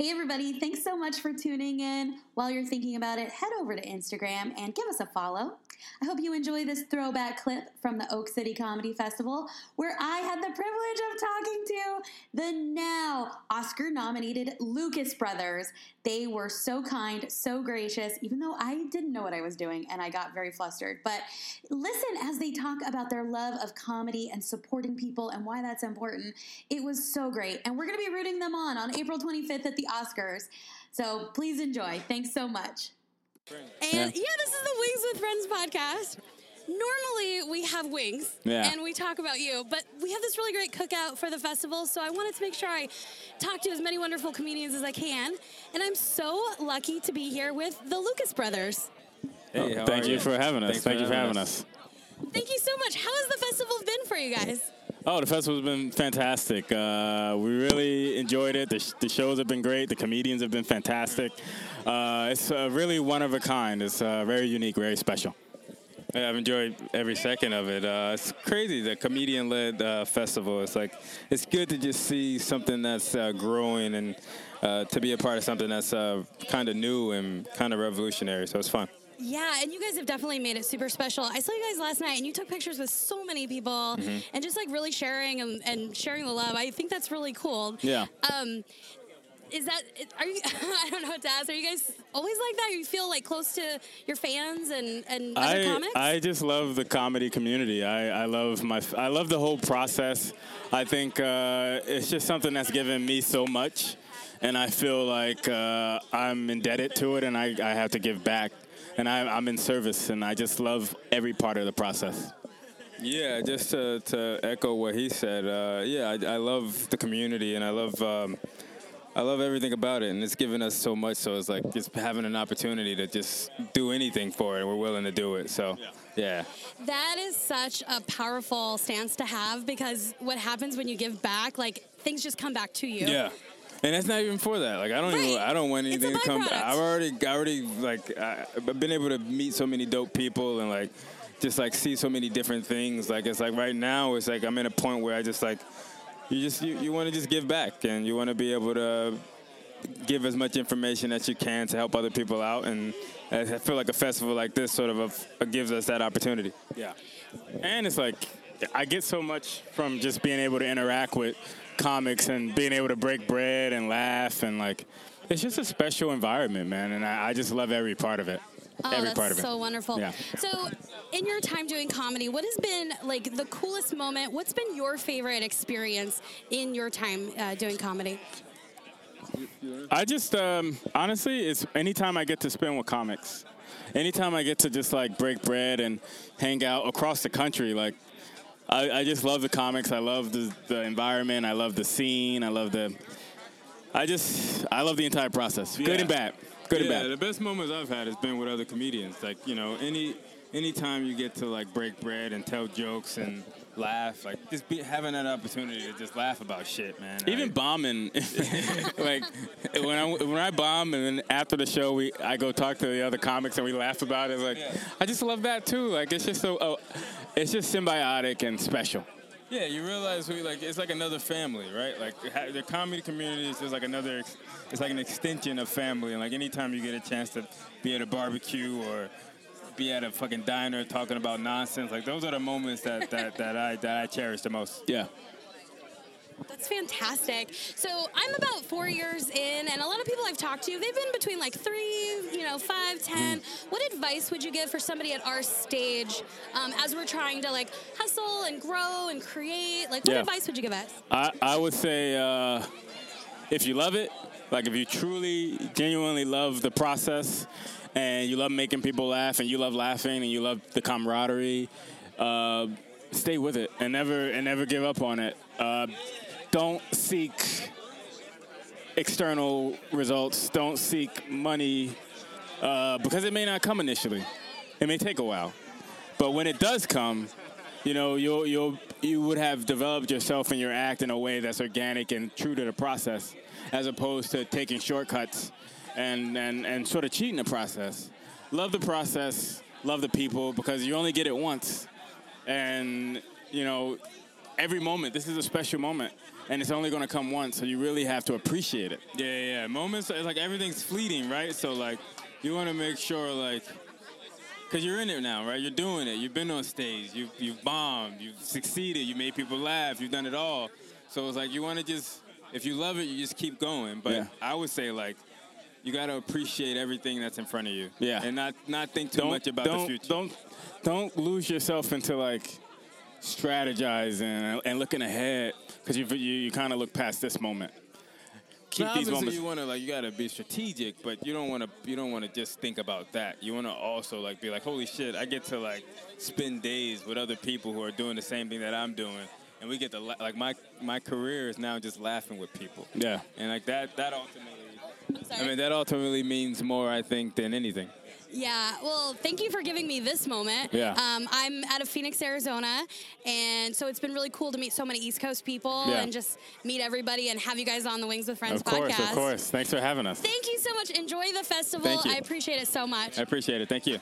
Hey, everybody, thanks so much for tuning in. While you're thinking about it, head over to Instagram and give us a follow. I hope you enjoy this throwback clip from the Oak City Comedy Festival, where I had the privilege of talking to the now Oscar nominated Lucas brothers. They were so kind, so gracious, even though I didn't know what I was doing and I got very flustered. But listen as they talk about their love of comedy and supporting people and why that's important. It was so great. And we're going to be rooting them on on April 25th at the Oscars. So please enjoy. Thanks so much. And yeah. yeah, this is the Wings with Friends podcast. Normally we have wings yeah. and we talk about you, but we have this really great cookout for the festival, so I wanted to make sure I talk to as many wonderful comedians as I can. And I'm so lucky to be here with the Lucas brothers. Hey, oh, thank you, you for having us. Thanks thank for you for having having us. us. Thank you so much. How has the festival been for you guys? Oh, the festival's been fantastic. Uh, we really enjoyed it. The, sh- the, shows have been great. The comedians have been fantastic. Uh, it's uh, really one of a kind. It's uh, very unique, very special. Yeah, I've enjoyed every second of it. Uh, it's crazy, the comedian-led uh, festival. It's like it's good to just see something that's growing and to be a part of something that's kind of new and kind of revolutionary. So it's fun. Yeah, and you guys have definitely made it super special. I saw you guys last night, and you took pictures with so many people, mm-hmm. and just like really sharing and, and, sharing the love. I think that's really cool. Yeah. Um, is that are you? I don't know what to ask. Are you guys always like that? You feel like close to your fans and and other I, comics? I just love the comedy community. I, I love my I love the whole process. I think uh, it's just something that's given me so much, and I feel like uh, I'm indebted to it, and I, I have to give back and I, am in service, and I just love every part of the process. Yeah, just to, to echo what he said. Uh, yeah, I, I, love the community, and I love. Um, I love everything about it, and it's given us so much. So it's like just having an opportunity to just do anything for it. We're willing to do it. So, yeah. That is such a powerful stance to have because what happens when you give back, like things just come back to you. Yeah. And that's not even for that. Like I don't right. even I don't want anything to come. I've already I already like I've been able to meet so many dope people and like just like see so many different things. Like it's like right now it's like I'm in a point where I just like you just you, you want to just give back and you want to be able to give as much information as you can to help other people out and I feel like a festival like this sort of a, gives us that opportunity. Yeah. And it's like I get so much from just being able to interact with comics and being able to break bread and laugh and like it's just a special environment, man, and I, I just love every part of it. Oh, every that's part of it. so wonderful. Yeah. So, in your time doing comedy, what has been like the coolest moment? What's been your favorite experience in your time uh, doing comedy? I just um, honestly, it's anytime I get to spend with comics, anytime I get to just like break bread and hang out across the country, like I, I just love the comics. I love the, the environment. I love the scene. I love the. I just I love the entire process, yeah. good and bad. Good yeah, and bad. the best moments I've had has been with other comedians. Like you know, any anytime you get to like break bread and tell jokes and laugh, like just be, having that opportunity to just laugh about shit, man. Even like, bombing, like when I when I bomb and then after the show we I go talk to the other comics and we laugh about it. Like yeah. I just love that too. Like it's just so. Oh, it's just symbiotic and special. Yeah, you realize we like it's like another family, right? Like the comedy community is just like another. It's like an extension of family, and like anytime you get a chance to be at a barbecue or be at a fucking diner talking about nonsense, like those are the moments that that, that I that I cherish the most. Yeah. That's fantastic. So I'm about four years in, and a lot of people I've talked to, they've been between like three, you know, five, ten. Mm. What advice would you give for somebody at our stage um, as we're trying to like hustle and grow and create? Like, what yeah. advice would you give us? I, I would say uh, if you love it, like if you truly, genuinely love the process, and you love making people laugh, and you love laughing, and you love the camaraderie. Uh, stay with it and never and never give up on it. Uh, don't seek external results. Don't seek money uh, because it may not come initially. It may take a while, but when it does come, you know you'll you'll you would have developed yourself and your act in a way that's organic and true to the process, as opposed to taking shortcuts and and and sort of cheating the process. Love the process, love the people because you only get it once, and you know every moment. This is a special moment and it's only going to come once. So you really have to appreciate it. Yeah, yeah. Moments, it's like everything's fleeting, right? So like, you want to make sure like. Cause you're in it now, right? You're doing it. You've been on stage. You've you've bombed. You've succeeded. You made people laugh. You've done it all. So it's like you want to just, if you love it, you just keep going. But Yeah. I would say like, you got to appreciate everything that's in front of you. Yeah. And not not think too don't, much about the future. Don't don't lose yourself into like strategizing and, and looking ahead because you you, you kind of look past this moment. Keep these moments. you want to like you got to be strategic, but you don't want to you don't want to just think about that. You want to also like be like, holy shit, I get to like spend days with other people who are doing the same thing that I'm doing, and we get to la- like my my career is now just laughing with people. Yeah. and like that that ultimately. Sorry. I mean, that ultimately means more, I think, than anything. Yeah, well, thank you for giving me this moment. Yeah. Um, I'm out of Phoenix, Arizona, and so it's been really cool to meet so many East Coast people Yeah. and just meet everybody and have you guys on the Wings with Friends Of course, podcast. of course. Thanks for having us. Thank you so much. Enjoy the festival. Thank you. I appreciate it so much. I appreciate it. Thank you.